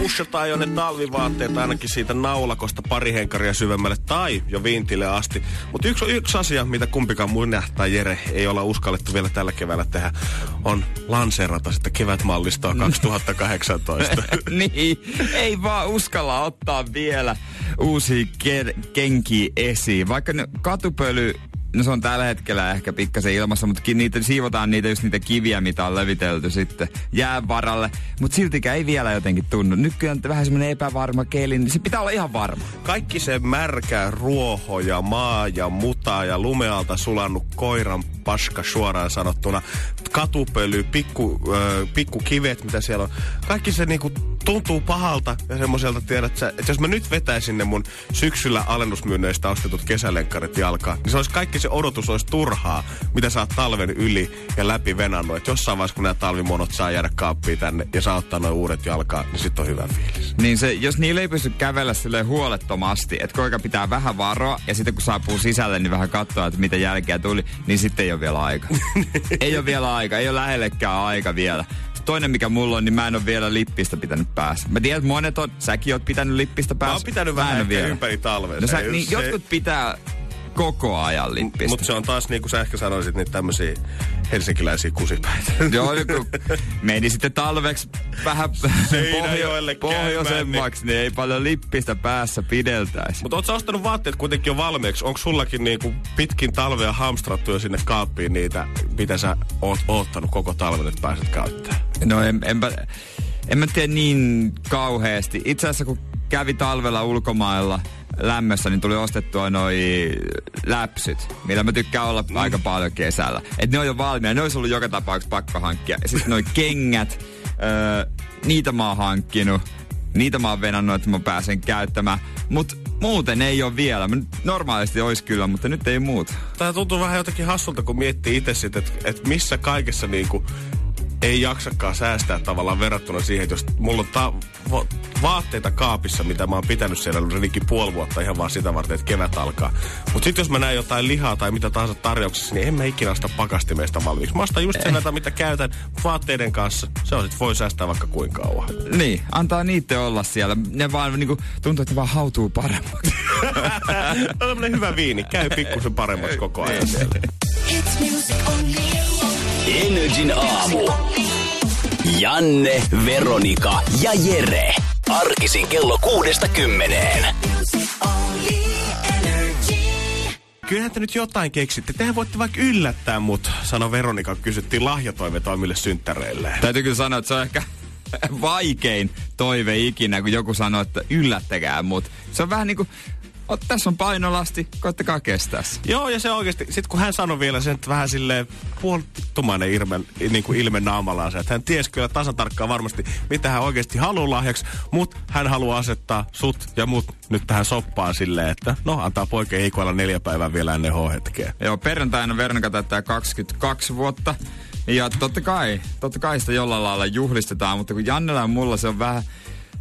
Pushataan jo ne talvivaatteet ainakin siitä naulakosta pari henkaria syvemmälle tai jo vintille asti. Mutta yksi, yksi asia, mitä kumpikaan mun tai Jere ei olla uskallettu vielä tällä keväällä tehdä, on lanseerata sitä kevätmallistoa 2018. niin, ei vaan uskalla ottaa vielä uusia ke- kenkiä esiin. Vaikka ne katupöly No se on tällä hetkellä ehkä pikkasen ilmassa, mutta niitä, siivotaan niitä just niitä kiviä, mitä on levitelty sitten jäävaralle. Mutta siltikään ei vielä jotenkin tunnu. Nykyään vähän semmoinen epävarma keli, niin se pitää olla ihan varma. Kaikki se märkä ruoho ja maa ja muta ja lumealta sulannut koiran paska suoraan sanottuna. Katupöly, pikku, äh, pikku kivet, mitä siellä on. Kaikki se niinku tuntuu pahalta ja semmoiselta tiedät sä, että jos mä nyt vetäisin ne mun syksyllä alennusmyynneistä ostetut kesälenkkarit jalkaan, niin se olisi kaikki se odotus olisi turhaa, mitä sä oot talven yli ja läpi venannut. Että jossain vaiheessa, kun nämä talvimonot saa jäädä kaappiin tänne ja saa ottaa noin uudet jalkaan, niin sitten on hyvä fiilis. Niin se, jos niillä ei pysty kävellä silleen huolettomasti, että koika pitää vähän varoa ja sitten kun saapuu sisälle, niin vähän katsoa, että mitä jälkeä tuli, niin sitten ei ole vielä aika. ei ole vielä aika, ei ole lähellekään aika vielä toinen mikä mulla on, niin mä en ole vielä lippistä pitänyt päässä. Mä tiedän, että monet on, säkin oot pitänyt lippistä päässä. Mä oon pitänyt vähän vielä. ympäri talvea. No sä, niin, se... jotkut pitää koko ajan lippistä. Mutta se on taas niin kuin sä ehkä sanoisit, niin tämmöisiä helsinkiläisiä kusipäitä. Joo, kun meni sitten talveksi vähän pohjo- pohjoisemmaksi, niin ei paljon lippistä päässä pideltäisi. Mutta ootko ostanut vaatteet kuitenkin jo valmiiksi? Onko sullakin niinku pitkin talvea hamstrattu jo sinne kaappiin niitä, mitä sä oot oottanut koko talven, että pääset käyttämään? No en, enpä, en mä tiedä niin kauheasti. Itse asiassa kun kävi talvella ulkomailla lämmössä, niin tuli ostettua noi läpsyt, millä mä tykkään olla mm. aika paljon kesällä. Et ne on jo valmiina, ne olisi ollut joka tapauksessa pakko hankkia. Ja sitten noi kengät, öö, niitä mä oon hankkinut. Niitä mä oon venannut, että mä pääsen käyttämään. Mutta muuten ei ole vielä. Normaalisti olisi kyllä, mutta nyt ei muuta. Tämä tuntuu vähän jotenkin hassulta, kun miettii itse sitten, että et missä kaikessa niinku ei jaksakaan säästää tavallaan verrattuna siihen, että jos mulla on ta- va- vaatteita kaapissa, mitä mä oon pitänyt siellä rinikin puoli vuotta ihan vaan sitä varten, että kevät alkaa. Mutta sitten jos mä näen jotain lihaa tai mitä tahansa tarjouksessa, niin en mä ikinä sitä pakastimeista valmiiksi. Mä ostan just sen näitä, mitä käytän vaatteiden kanssa. Se on sit voi säästää vaikka kuinka kauan. Niin, antaa niitä olla siellä. Ne vaan niinku, tuntuu, että ne vaan hautuu paremmaksi. on hyvä viini. Käy pikkusen paremmaksi koko ajan siellä. Energin aamu. Janne, Veronika ja Jere. Arkisin kello kuudesta kymmeneen. Kyllähän te nyt jotain keksitte. Tehän voitte vaikka yllättää mut, sanoi Veronika, kysyttiin lahjatoimetoimille synttäreille. Täytyy kyllä sanoa, että se on ehkä vaikein toive ikinä, kun joku sanoo, että yllättäkää mut. Se on vähän niin kuin Ot, tässä on painolasti, koittakaa kestää Joo, ja se oikeasti, sit kun hän sanoi vielä sen, että vähän silleen puolittumainen ilme, niin kuin ilme naamallaan että hän ties kyllä tasatarkkaan varmasti, mitä hän oikeasti haluaa lahjaksi, mutta hän haluaa asettaa sut ja mut nyt tähän soppaan silleen, että no, antaa poikien ikoilla neljä päivää vielä ennen H-hetkeä. Joo, perjantaina Veronika täyttää 22 vuotta. Ja totta kai, totta kai sitä jollain lailla juhlistetaan, mutta kun Jannella ja mulla se on vähän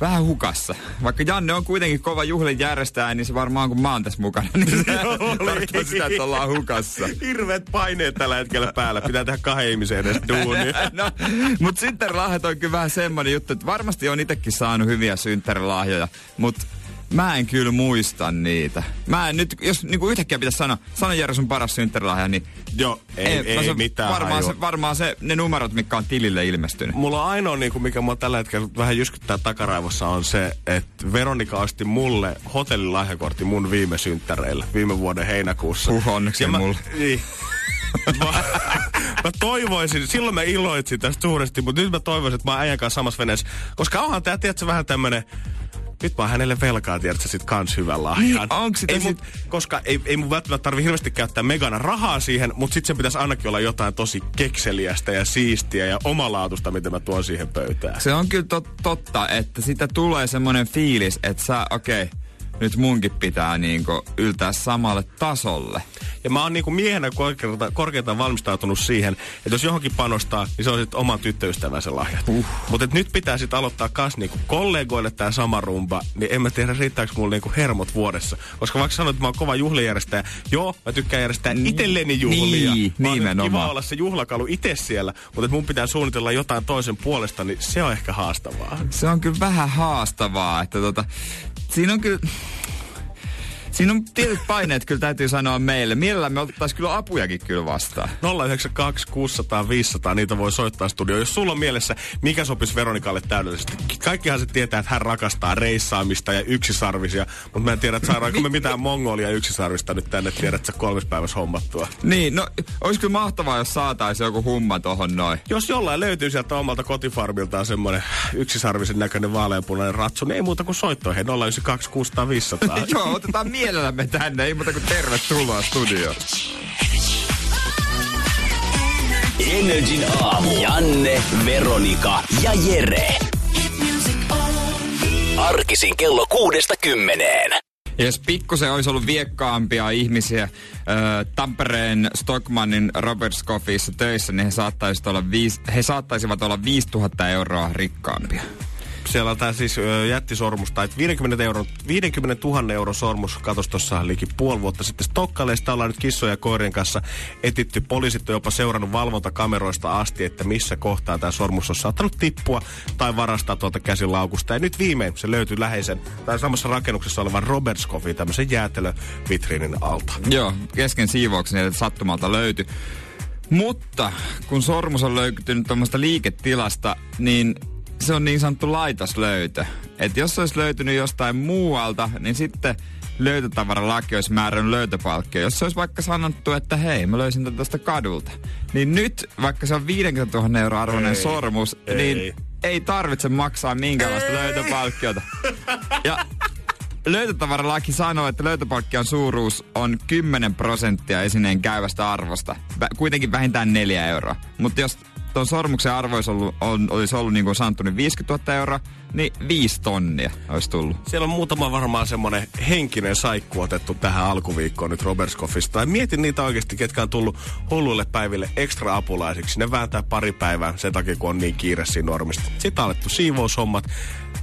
vähän hukassa. Vaikka Janne on kuitenkin kova juhlin järjestää, niin se varmaan kun mä oon tässä mukana, niin se tarkoittaa sitä, että ollaan hukassa. Hirveät paineet tällä hetkellä päällä. Pitää tehdä kahden ihmisen edes duuni. no, mutta synttärilahjat on kyllä vähän semmoinen juttu, että varmasti on itsekin saanut hyviä synttärilahjoja, mutta Mä en kyllä muista niitä. Mä en nyt, jos niinku yhtäkkiä pitäisi sanoa, sano Jere sun paras synttärilahja, niin... Joo, ei, ei, ei mitään varmaan se, varmaan se, ne numerot, mitkä on tilille ilmestynyt. Mulla on ainoa, niinku, mikä mua tällä hetkellä vähän jyskyttää takaraivossa, on se, että Veronika osti mulle hotellilahjakortti mun viime synttäreillä, viime vuoden heinäkuussa. Huh, onneksi ja mä, mulle. Niin, mä, mä toivoisin, silloin mä iloitsin tästä suuresti, mutta nyt mä toivoisin, että mä äijän kanssa samassa veneessä. Koska onhan tää, tiedätkö, vähän tämmönen nyt mä oon hänelle velkaa, tiedätkö, sit kans hyvän lahjan. Niin, onks sitä ei mun, sit- Koska ei, ei mun välttämättä tarvi hirveästi käyttää megana rahaa siihen, mutta sit se pitäisi ainakin olla jotain tosi kekseliästä ja siistiä ja omalaatusta, mitä mä tuon siihen pöytään. Se on kyllä tot, totta, että sitä tulee semmoinen fiilis, että sä, okei, okay, nyt munkin pitää niinku yltää samalle tasolle. Ja mä oon niinku miehenä korkeintaan, korkeintaan valmistautunut siihen, että jos johonkin panostaa, niin se on sitten oman tyttöystävänsä lahjat. Uh. Mutta nyt pitää sitten aloittaa kas niinku kollegoille tämä sama rumba, niin en mä tiedä riittääkö mulle niinku hermot vuodessa. Koska vaikka sanoit, että mä oon kova juhlijärjestäjä, joo, mä tykkään järjestää itselleni juhlia. Niin, Mä nimenomaan. kiva olla se juhlakalu itse siellä, mutta mun pitää suunnitella jotain toisen puolesta, niin se on ehkä haastavaa. Se on kyllä vähän haastavaa, että tota, siinä on kyllä... Siinä on tietyt paineet kyllä täytyy sanoa meille. Mielellään me otettaisiin kyllä apujakin kyllä vastaan. 092 600 500, niitä voi soittaa studioon. Jos sulla on mielessä, mikä sopisi Veronikalle täydellisesti. Kaikkihan se tietää, että hän rakastaa reissaamista ja yksisarvisia, mutta mä en tiedä, että saadaanko me mitään mongolia yksisarvista nyt tänne, tiedät sä kolmes päivässä hommattua. Niin, no olisi kyllä mahtavaa, jos saataisiin joku humma tohon noin. Jos jollain löytyy sieltä omalta kotifarmiltaan semmoinen yksisarvisen näköinen vaaleanpunainen ratsu, niin ei muuta kuin soittoihin 092 600 500. Joo, otetaan mielellämme tänne. Ei muuta kuin tervetuloa studioon. Energin aamu. Janne, Veronika ja Jere. Arkisin kello kuudesta kymmeneen. Jos pikkusen olisi ollut viekkaampia ihmisiä äh, Tampereen Stockmannin Robert Scoffissa töissä, niin he saattaisivat olla, viis, he saattaisivat olla 5000 euroa rikkaampia. Siellä tää siis ö, jättisormus, tai 50, euro, 50 000 euro sormus, katos tuossa liki puoli vuotta sitten Stokkaleista ollaan nyt kissojen ja koirien kanssa etitty. Poliisit on jopa seurannut valvontakameroista asti, että missä kohtaa tämä sormus on saattanut tippua tai varastaa tuolta käsilaukusta. Ja nyt viimein se löytyy läheisen, tai samassa rakennuksessa olevan Robert Scoffin, tämmöisen jäätelövitriinin alta. Joo, kesken siivouksen sattumalta löytyi. Mutta kun sormus on löytynyt tuommoista liiketilasta, niin se on niin sanottu laitoslöytö. Et jos se olisi löytynyt jostain muualta, niin sitten löytötavaralaki olisi määrännyt löytöpalkkio. Jos se olisi vaikka sanottu, että hei, mä löysin tätä tuosta kadulta. Niin nyt, vaikka se on 50 000 euroa arvoinen Ei, sormus, ei. niin ei tarvitse maksaa minkäänlaista löytöpalkkiota. Ja löytötavaralaki sanoo, että löytöpalkkion suuruus on 10 prosenttia esineen käyvästä arvosta. Vä- kuitenkin vähintään 4 euroa. Mutta jos tuon sormuksen arvo olisi ollut, on, olisi ollut niin kuin sanottu, niin 50 000 euroa, niin 5 tonnia olisi tullut. Siellä on muutama varmaan semmoinen henkinen saikku otettu tähän alkuviikkoon nyt Robert Scoffista. Ja mietin niitä oikeasti, ketkä on tullut hulluille päiville ekstra apulaisiksi. Ne vääntää pari päivää sen takia, kun on niin kiire siinä normista. Sitten on alettu siivoushommat.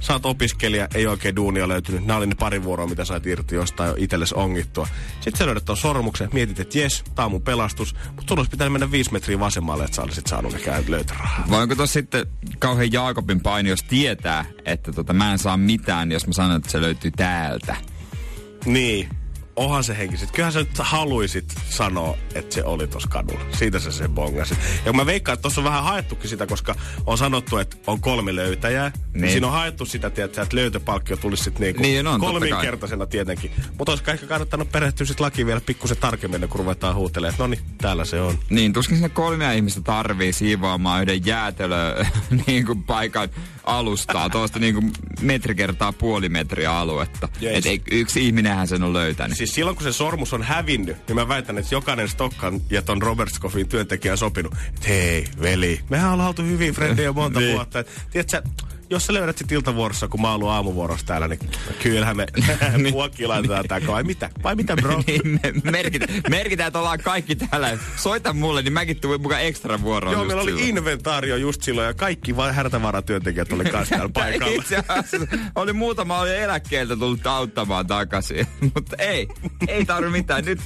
Sä oot opiskelija, ei oikein duunia löytynyt. Nämä oli ne pari vuoroa, mitä sait irti jostain jo itsellesi ongittua. Sitten sä löydät ton sormuksen, mietit, että jes, tää on mun pelastus. Mutta sun olisi pitänyt mennä viisi metriä vasemmalle, että sä olisit saanut ne käy löytörahaa. Vai onko tuossa sitten kauhean Jaakobin paini, jos tietää, että tota, mä en saa mitään, jos mä sanon, että se löytyy täältä. Niin. Onhan se henkiset. Kyllähän sä nyt haluisit sanoa, että se oli tossa kadulla. Siitä sä sen bongasit. Ja kun mä veikkaan, että tossa on vähän haettukin sitä, koska on sanottu, että on kolme löytäjää. Niin. Niin. siinä on haettu sitä, tiedätkö, että löytöpalkkio tulisi sitten niinku Niin on, kolminkertaisena tietenkin. Mutta olisiko ehkä kannattanut perehtyä sit lakiin vielä pikkusen tarkemmin, kuin ruvetaan huutelemaan, että no niin, täällä se on. Niin, tuskin sinne kolmea ihmistä tarvii siivoamaan yhden jäätelö niin kuin paikan alustaa, tuosta niin kuin metri kertaa puoli metriä aluetta. Jees. Et ei, yksi ihminenhän sen on löytänyt. Siis silloin, kun se sormus on hävinnyt, niin mä väitän, että jokainen Stokkan ja ton Robert Scoffin työntekijä on sopinut, että hei, veli, mehän ollaan oltu hyvin frendejä monta Niin. vuotta. Et, tiedätkö, jos sä löydät sit iltavuorossa, kun mä oon ollut aamuvuorossa täällä, niin kyllähän me puokki laitetaan tää. Vai mitä? Vai mitä, bro? niin, me merkitään, merkitään, että ollaan kaikki täällä. Soita mulle, niin mäkin tulen mukaan ekstra vuoroon. Joo, meillä oli silloin. inventaario just silloin ja kaikki vain härtävaratyöntekijät oli kanssa täällä paikalla. Itse asiassa oli muutama oli eläkkeeltä tullut auttamaan takaisin. Mutta ei, ei tarvi mitään. Nyt,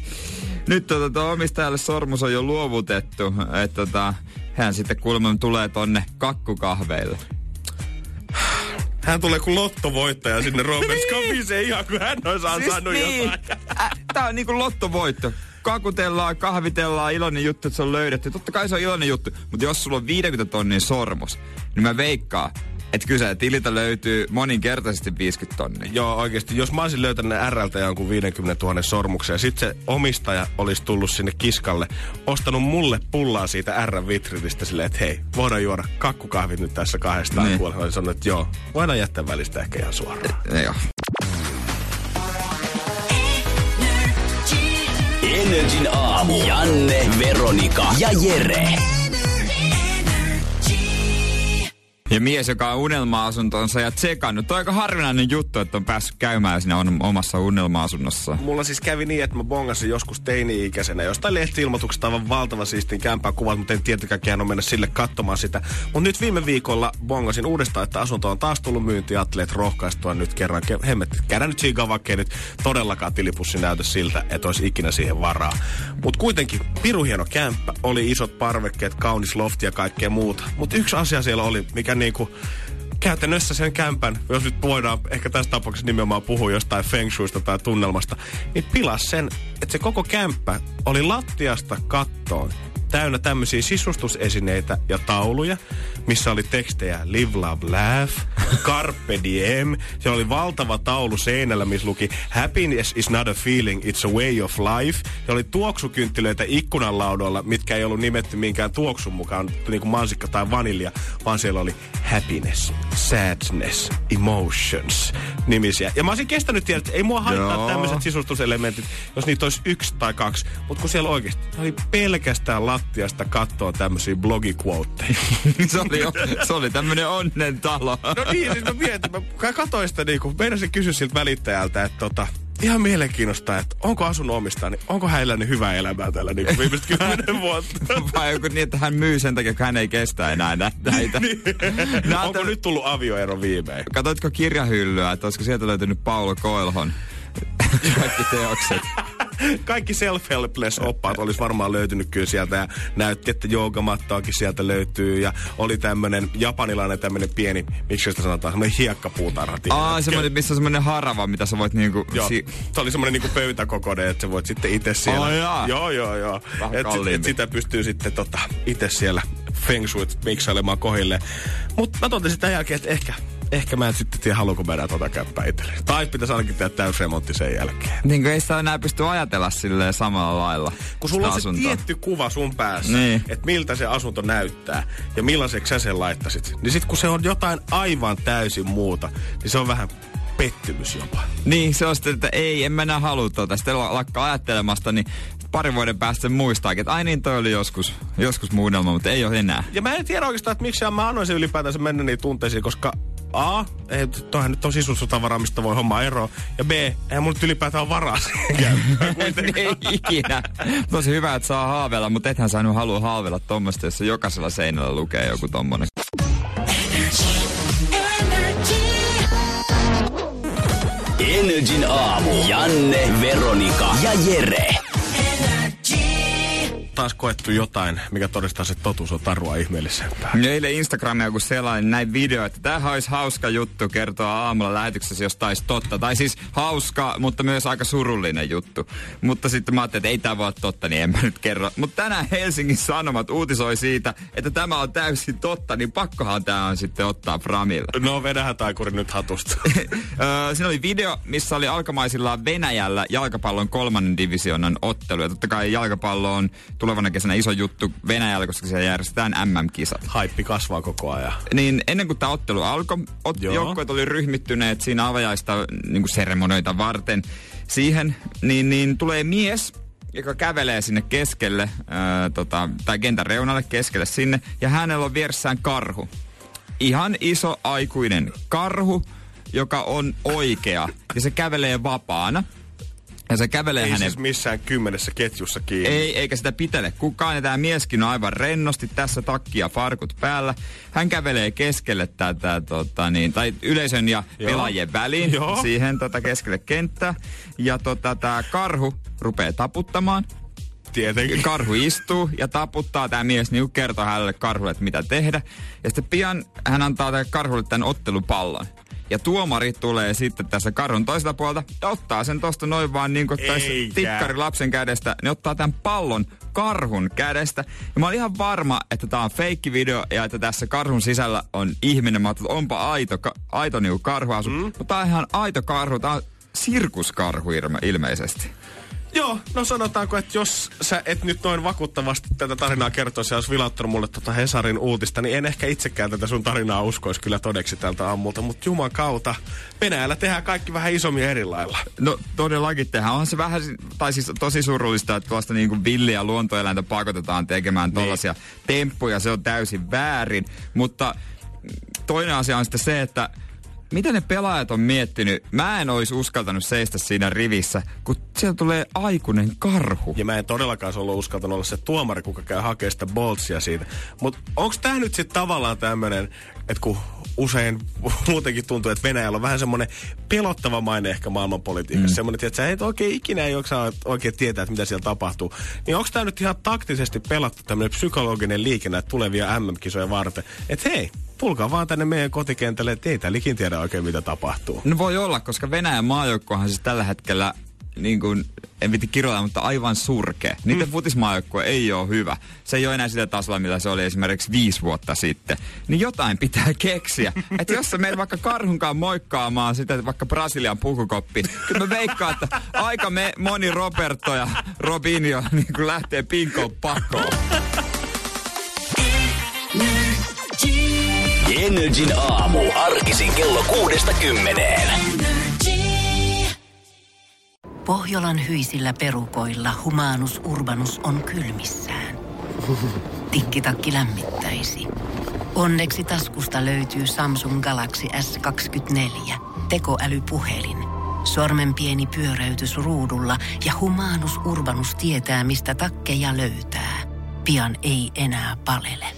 nyt tota, tuo omistajalle sormus on jo luovutettu. Että tota, hän sitten kuulemma tulee tonne kakkukahveille. Hän tulee kuin lottovoittaja sinne Robert Scoffiseen ihan kuin hän olisi ansainnut jotain. Ä, tää on niinku lottovoitto. Kakutellaan, kahvitellaan, iloinen juttu, että se on löydetty. Totta kai se on iloinen juttu, mutta jos sulla on 50 tonnin sormus, niin mä veikkaan, Että kyse tililtä löytyy moninkertaisesti 50 tonnia. Joo, oikeasti. Jos mä olisin löytänyt RLtä jonkun 50 000 sormuksen ja sitten se omistaja olisi tullut sinne kiskalle, ostanut mulle pullaa siitä R-vitrinistä silleen, että hei, voidaan juoda kakkukahvit nyt tässä kahdestaan niin. puolella. Olisin sanonut, että joo, voidaan jättää välistä ehkä ihan suoraan. E, joo. Energin aamu. Janne, Veronika ja Jere. Ja mies, joka on unelma-asuntonsa ja tsekannut. Toi on aika harvinainen juttu, että on päässyt käymään siinä omassa unelma-asunnossa. Mulla siis kävi niin, että mä bongasin joskus teini-ikäisenä jostain lehti-ilmoituksesta aivan valtava siistin kämpää kuvat, mutta en tietenkään ole mennä sille katsomaan sitä. Mutta nyt viime viikolla bongasin uudestaan, että asunto on taas tullut myynti että rohkaistua nyt kerran. Hemmet, käydä nyt siinä vaikka nyt todellakaan tilipussi näytä siltä, että olisi ikinä siihen varaa. Mutta kuitenkin, piru hieno kämppä, oli isot parvekkeet, kaunis lofti ja kaikkea muuta. Mutta yksi asia siellä oli, mikä niinku käytännössä sen kämpän, jos nyt voidaan ehkä tässä tapauksessa nimenomaan puhua jostain feng shuista tai tunnelmasta, niin pilas sen, että se koko kämppä oli lattiasta kattoon täynnä tämmöisiä sisustusesineitä ja tauluja, missä oli tekstejä Live, Love, Laugh, Carpe Diem. Se oli valtava taulu seinällä, missä luki Happiness is not a feeling, it's a way of life. Se oli tuoksukynttilöitä ikkunanlaudoilla, mitkä ei ollut nimetty minkään tuoksun mukaan, niin kuin mansikka tai vanilja, vaan siellä oli Happiness, Sadness, Emotions nimisiä. Ja mä olisin kestänyt tiedä, että ei mua haittaa tämmöiset sisustuselementit, jos niitä olisi yksi tai kaksi. Mutta kun siellä oikeasti oli pelkästään lattiasta kattoa tämmöisiä blogiquoteja. se, oli, se oli tämmönen onnen talo. no niin, siis mä mietin, mä katsoin sitä niinku, meidän kysyä siltä välittäjältä, että tota, ihan mielenkiinnosta, että onko asunut omistaa, niin onko hän elänyt hyvää elämää tällä niin viimeiset kymmenen vuotta. Vai onko niin, että hän myy sen takia, että hän ei kestä enää näitä. niin. onko nyt tullut avioero viimein? Katoitko kirjahyllyä, että olisiko sieltä löytynyt Paulo Koelhon kaikki teokset? Kaikki self-helpless-oppaat olisi varmaan löytynyt kyllä sieltä ja näytti, että joogamattaakin sieltä löytyy ja oli tämmönen japanilainen tämmönen pieni, miksi sitä sanotaan, semmoinen hiekkapuutarha. Aa, semmoinen, missä on semmoinen harava, mitä sä voit niinku... Joo, si- se oli semmoinen niinku pöytäkokoinen, että sä voit sitten itse siellä... Oh, jaa. Joo, joo, joo. Et, sit, et sitä pystyy sitten tota, itse siellä feng shuit miksailemaan kohille. Mutta mä totesin tämän jälkeen, että ehkä ehkä mä en sitten tiedä, haluanko mä enää tota käppää itselleni. Tai pitäisi ainakin tehdä täysremontti sen jälkeen. Niin kuin ei sitä enää pysty ajatella silleen samalla lailla. Kun sulla on asuntoa. se tietty kuva sun päässä, niin. että miltä se asunto näyttää ja millaiseksi sä sen laittasit. Niin sit kun se on jotain aivan täysin muuta, niin se on vähän pettymys jopa. Niin, se on sitten, että ei, en mä enää halua tuota. Sitten lakkaa ajattelemasta, niin parin vuoden päästä sen muistaakin, että ai niin, toi oli joskus, joskus muunnelma, mutta ei ole enää. Ja mä en tiedä oikeastaan, että miksi mä annoin sen ylipäätänsä mennä niin tunteisiin, koska A, ei, toihan nyt on sisustavaraa, mistä voi homma eroa. Ja B, ei mulla nyt ylipäätään ole varaa Ei ikinä. Tosi hyvä, että saa haaveilla, mutta ethän sä nyt halua haaveilla tuommoista, jos jokaisella seinällä lukee joku tommonen. Energin aamu. Janne, Veronika ja Jere taas koettu jotain, mikä todistaa, että totuus on tarua ihmeellisempää. Eilen Instagramia kun selain näin video, että tämä olisi hauska juttu kertoa aamulla lähetyksessä, jos taisi totta. Tai siis hauska, mutta myös aika surullinen juttu. Mutta sitten mä ajattelin, että ei tämä voi olla totta, niin en mä nyt kerro. Mutta tänään Helsingin Sanomat uutisoi siitä, että tämä on täysin totta, niin pakkohan tämä on sitten ottaa Framille. No vedähän taikuri nyt hatusta. Siinä oli video, missä oli alkamaisillaan Venäjällä jalkapallon kolmannen divisionan ottelu. Ja totta kai jalkapallo on tulevana kesänä iso juttu Venäjällä, koska siellä järjestetään MM-kisat. Haippi kasvaa koko ajan. Niin ennen kuin tämä ottelu alkoi, ot- joukkueet oli ryhmittyneet siinä avajaista niin seremonioita varten siihen, niin, niin tulee mies, joka kävelee sinne keskelle, ää, tota, tai kentän reunalle keskelle sinne, ja hänellä on vieressään karhu. Ihan iso aikuinen karhu, joka on oikea, ja se kävelee vapaana. Ja se kävelee ei hänen... siis missään kymmenessä ketjussa kiinni. Ei, eikä sitä pitele kukaan. Ja tämä mieskin on aivan rennosti tässä takkia farkut päällä. Hän kävelee keskelle tätä, tota, niin, tai yleisön ja Joo. pelaajien väliin Joo. siihen tota, keskelle kenttää. Ja tota, tämä karhu rupeaa taputtamaan. Tietenkin. Karhu istuu ja taputtaa. Tämä mies niin kertoo hänelle karhulle, että mitä tehdä. Ja sitten pian hän antaa tälle karhulle tämän ottelupallon. Ja tuomari tulee sitten tässä karhun toiselta puolta ja ottaa sen tosta noin vaan niin kuin tikkari lapsen kädestä. Ne ottaa tämän pallon karhun kädestä. Ja mä olin ihan varma, että tää on feikki video ja että tässä karhun sisällä on ihminen. Mä että onpa aito, ka, aito niinku karhuasu. Mm. Mutta tää on ihan aito karhu. Tää on sirkuskarhu ilmeisesti. Joo, no sanotaanko, että jos sä et nyt noin vakuuttavasti tätä tarinaa kertoisi ja olisi vilauttanut mulle tota Hesarin uutista, niin en ehkä itsekään tätä sun tarinaa uskoisi kyllä todeksi tältä ammulta. Mutta juman kautta, Venäjällä tehdään kaikki vähän isommin eri lailla. No todellakin tehdään. Onhan se vähän, tai siis tosi surullista, että tuosta niin kuin villiä luontoeläintä pakotetaan tekemään tollaisia niin. temppuja. Se on täysin väärin. Mutta toinen asia on sitten se, että mitä ne pelaajat on miettinyt? Mä en olisi uskaltanut seistä siinä rivissä, kun siellä tulee aikuinen karhu. Ja mä en todellakaan ollut uskaltanut olla se tuomari, kuka käy hakemaan sitä boltsia siitä. Mutta onko tämä nyt sitten tavallaan tämmöinen, että kun usein muutenkin tuntuu, että Venäjällä on vähän semmoinen pelottava maine ehkä maailmanpolitiikassa. Mm. Semmoinen, että sä et oikein ikinä ei oikein tietää, että mitä siellä tapahtuu. Niin onko tämä nyt ihan taktisesti pelattu tämmöinen psykologinen liikenne tulevia MM-kisoja varten? Että hei, tulkaa vaan tänne meidän kotikentälle, että ei täällä tiedä oikein mitä tapahtuu. No voi olla, koska Venäjän maajoukkohan siis tällä hetkellä niin kuin, en viti kirjoilla, mutta aivan surkea. Niiden mm. futismaajoukkue ei ole hyvä. Se ei ole enää sitä tasolla, mitä se oli esimerkiksi viisi vuotta sitten. Niin jotain pitää keksiä. että jos sä menet vaikka karhunkaan moikkaamaan sitä vaikka Brasilian pukukoppi, kyllä mä veikkaan, että aika me, moni Roberto ja Robinho niin lähtee pinkoon pakoon. Energin aamu. Arkisin kello kuudesta kymmeneen. Pohjolan hyisillä perukoilla humanus urbanus on kylmissään. Tikkitakki lämmittäisi. Onneksi taskusta löytyy Samsung Galaxy S24. Tekoälypuhelin. Sormen pieni pyöräytys ruudulla ja humanus urbanus tietää, mistä takkeja löytää. Pian ei enää palele.